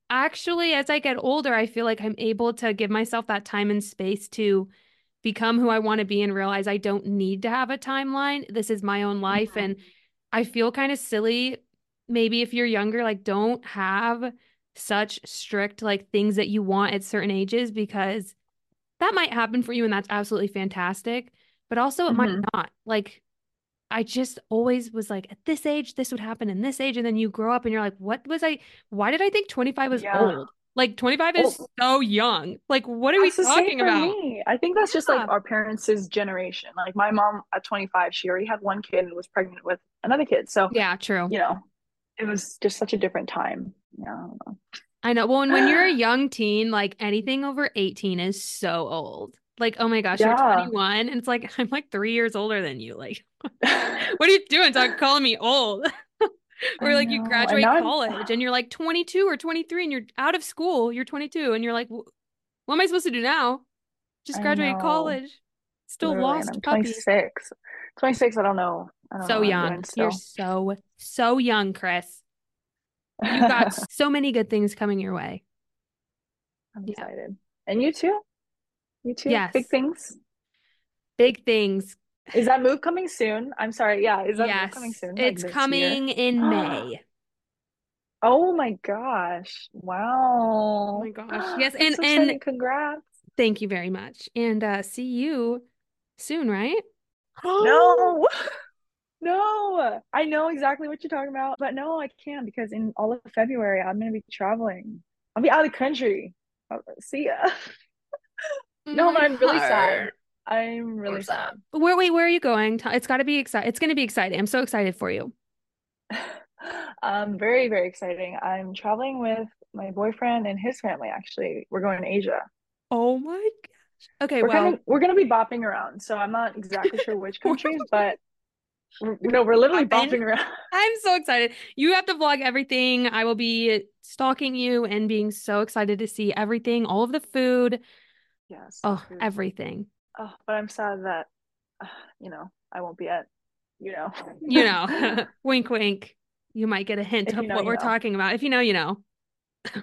actually as i get older i feel like i'm able to give myself that time and space to become who i want to be and realize i don't need to have a timeline this is my own life mm-hmm. and i feel kind of silly maybe if you're younger like don't have such strict like things that you want at certain ages because that might happen for you and that's absolutely fantastic but also it mm-hmm. might not like i just always was like at this age this would happen in this age and then you grow up and you're like what was i why did i think 25 was yeah. old like 25 is well, so young like what are we talking about me. i think that's yeah. just like our parents' generation like my mom at 25 she already had one kid and was pregnant with another kid so yeah true you know it was just such a different time yeah, I know. I know. Well, when, when you're a young teen, like anything over 18 is so old. Like, oh my gosh, yeah. you're 21. And it's like, I'm like three years older than you. Like, what are you doing? Stop calling me old. or like you graduate and college and you're like 22 or 23 and you're out of school. You're 22 and you're like, what am I supposed to do now? Just graduate college. Still Literally, lost. I'm 26. 26, I don't know. I don't so know young. You're so, so young, Kris. You got so many good things coming your way. I'm yeah. excited. And you too? You too? Yes. Big things? Big things. Is that move coming soon? I'm sorry. Yeah. Is that yes, coming soon? Like it's coming year? in May. Oh my gosh. Wow. Oh my gosh. Yes. and, so and congrats. Thank you very much. And uh see you soon, right? no. No, I know exactly what you're talking about, but no, I can't because in all of February I'm gonna be traveling. I'll be out of the country. Oh, see ya. no, but I'm really sad. I'm really sad. Where wait, where are you going? It's got to be exciting. It's going to be exciting. I'm so excited for you. um, very very exciting. I'm traveling with my boyfriend and his family. Actually, we're going to Asia. Oh my gosh. Okay, we're well, gonna, we're gonna be bopping around. So I'm not exactly sure which countries, but we're, no, we're literally bopping around. I'm so excited. You have to vlog everything. I will be stalking you and being so excited to see everything, all of the food. Yes. Oh, food. everything. Oh, but I'm sad that, uh, you know, I won't be at, you know. you know, wink, wink. You might get a hint if of know, what we're know. talking about. If you know, you know.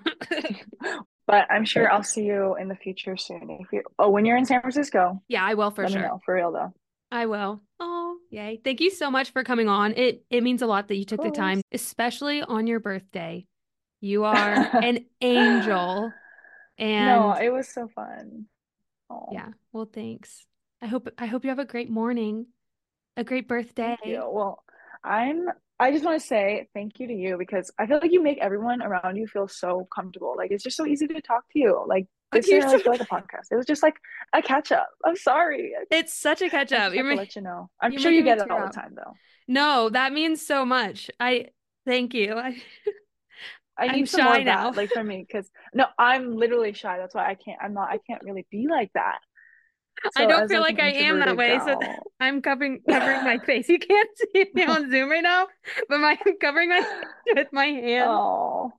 but I'm sure I'll see you in the future soon. If you, oh, when you're in San Francisco. Yeah, I will for sure. Know, for real though. I will. Oh, yay. Thank you so much for coming on. It it means a lot that you took the time, especially on your birthday. You are an angel. And No, it was so fun. Oh. Yeah. Well, thanks. I hope I hope you have a great morning. A great birthday. Well, I'm I just want to say thank you to you because I feel like you make everyone around you feel so comfortable. Like it's just so easy to talk to you. Like this really feel like a podcast. It was just like a catch up. I'm sorry. It's such a catch up. You let you know. I'm you sure you get it all the time though. No, that means so much. I thank you. I I need I'm shy now. That, like for me, because no, I'm literally shy. That's why I can't. I'm not. I can't really be like that. So I don't feel like, I am that way. Girl, so I'm covering covering my face. You can't see me on Zoom right now, but my I'm covering my with my hand. Oh.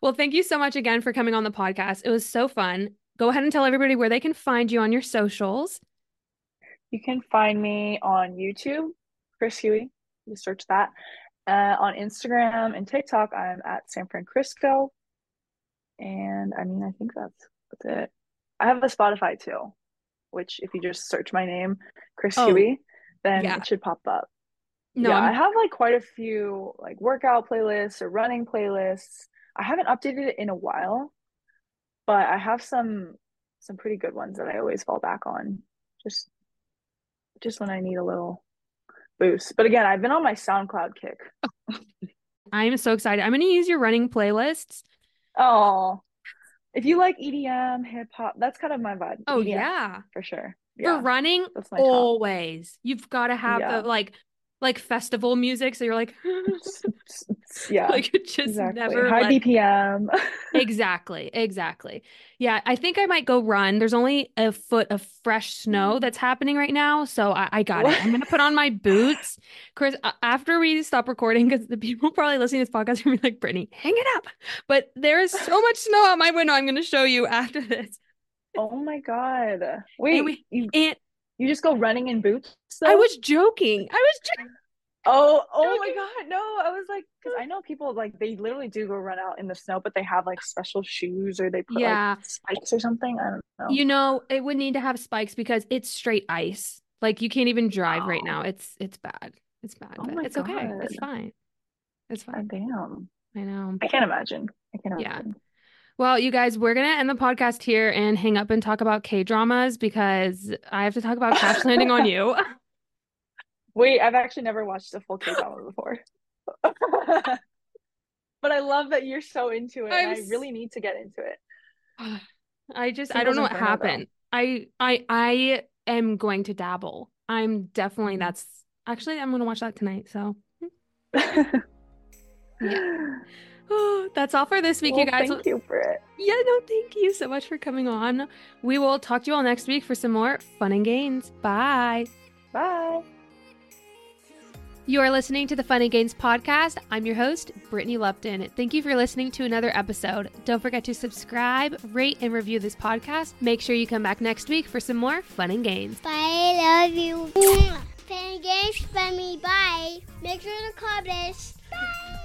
Well, thank you so much again for coming on the podcast. It was so fun. Go ahead and tell everybody where they can find you on your socials. You can find me on YouTube, Kris Hui. You search that. Uh, on Instagram and TikTok, I'm at San Frankrisco. And I mean, I think that's that's it. I have a Spotify too, which if you just search my name, Kris oh, Hui, then yeah. it should pop up. No, yeah, I'm... I have like quite a few like workout playlists or running playlists. I haven't updated it in a while, but I have some some pretty good ones that I always fall back on. Just just when I need a little boost. But again, I've been on my SoundCloud kick. I'm so excited. I'm going to use your running playlists. Oh, if you like EDM, hip hop, that's kind of my vibe. Oh, EDM, yeah. For sure. Yeah. For running, always. You've got to have yeah. the like like festival music. So you're like, yeah, like it just exactly. never high let... BPM. exactly, exactly. Yeah, I think I might go run. There's only a foot of fresh snow mm. that's happening right now, so I, I got what? it. I'm gonna put on my boots, Kris. After we stop recording, because the people probably listening to this podcast are gonna be like, Brittany, hang it up. But there is so much snow out my window. I'm gonna show you after this. Oh my god! Wait, and we, you, and you just go running in boots? Though? I was joking. I was joking. Oh, oh my god, no! I was like, because I know people like they literally do go run out in the snow, but they have like special shoes or they put yeah. like spikes or something. I don't know. You know, it would need to have spikes because it's straight ice. Like you can't even drive oh. right now. Oh. It's it's bad. It's bad. Oh but it's god. okay. It's fine. It's fine. damn. I know. I can't imagine. I can't imagine. Well, you guys, we're going to end the podcast here and hang up and talk about K dramas because I have to talk about Crash Landing on You. Wait, I've actually never watched a full K drama before. but I love that you're so into it. I really need to get into it. I just I don't know what happened. I I I am going to dabble. I'm definitely mm-hmm. that's actually I'm gonna watch that tonight. So yeah. that's all for this week, well, you guys. Thank you for it. Yeah, no, thank you so much for coming on. We will talk to you all next week for some more fun and games. Bye. Bye. You are listening to the Fun and Gains podcast. I'm your host, Brittany Lupton. Thank you for listening to another episode. Don't forget to subscribe, rate, and review this podcast. Make sure you come back next week for some more Fun and games. Bye. I love you. Fun and Gains for me. Bye. Make sure to comment. Bye.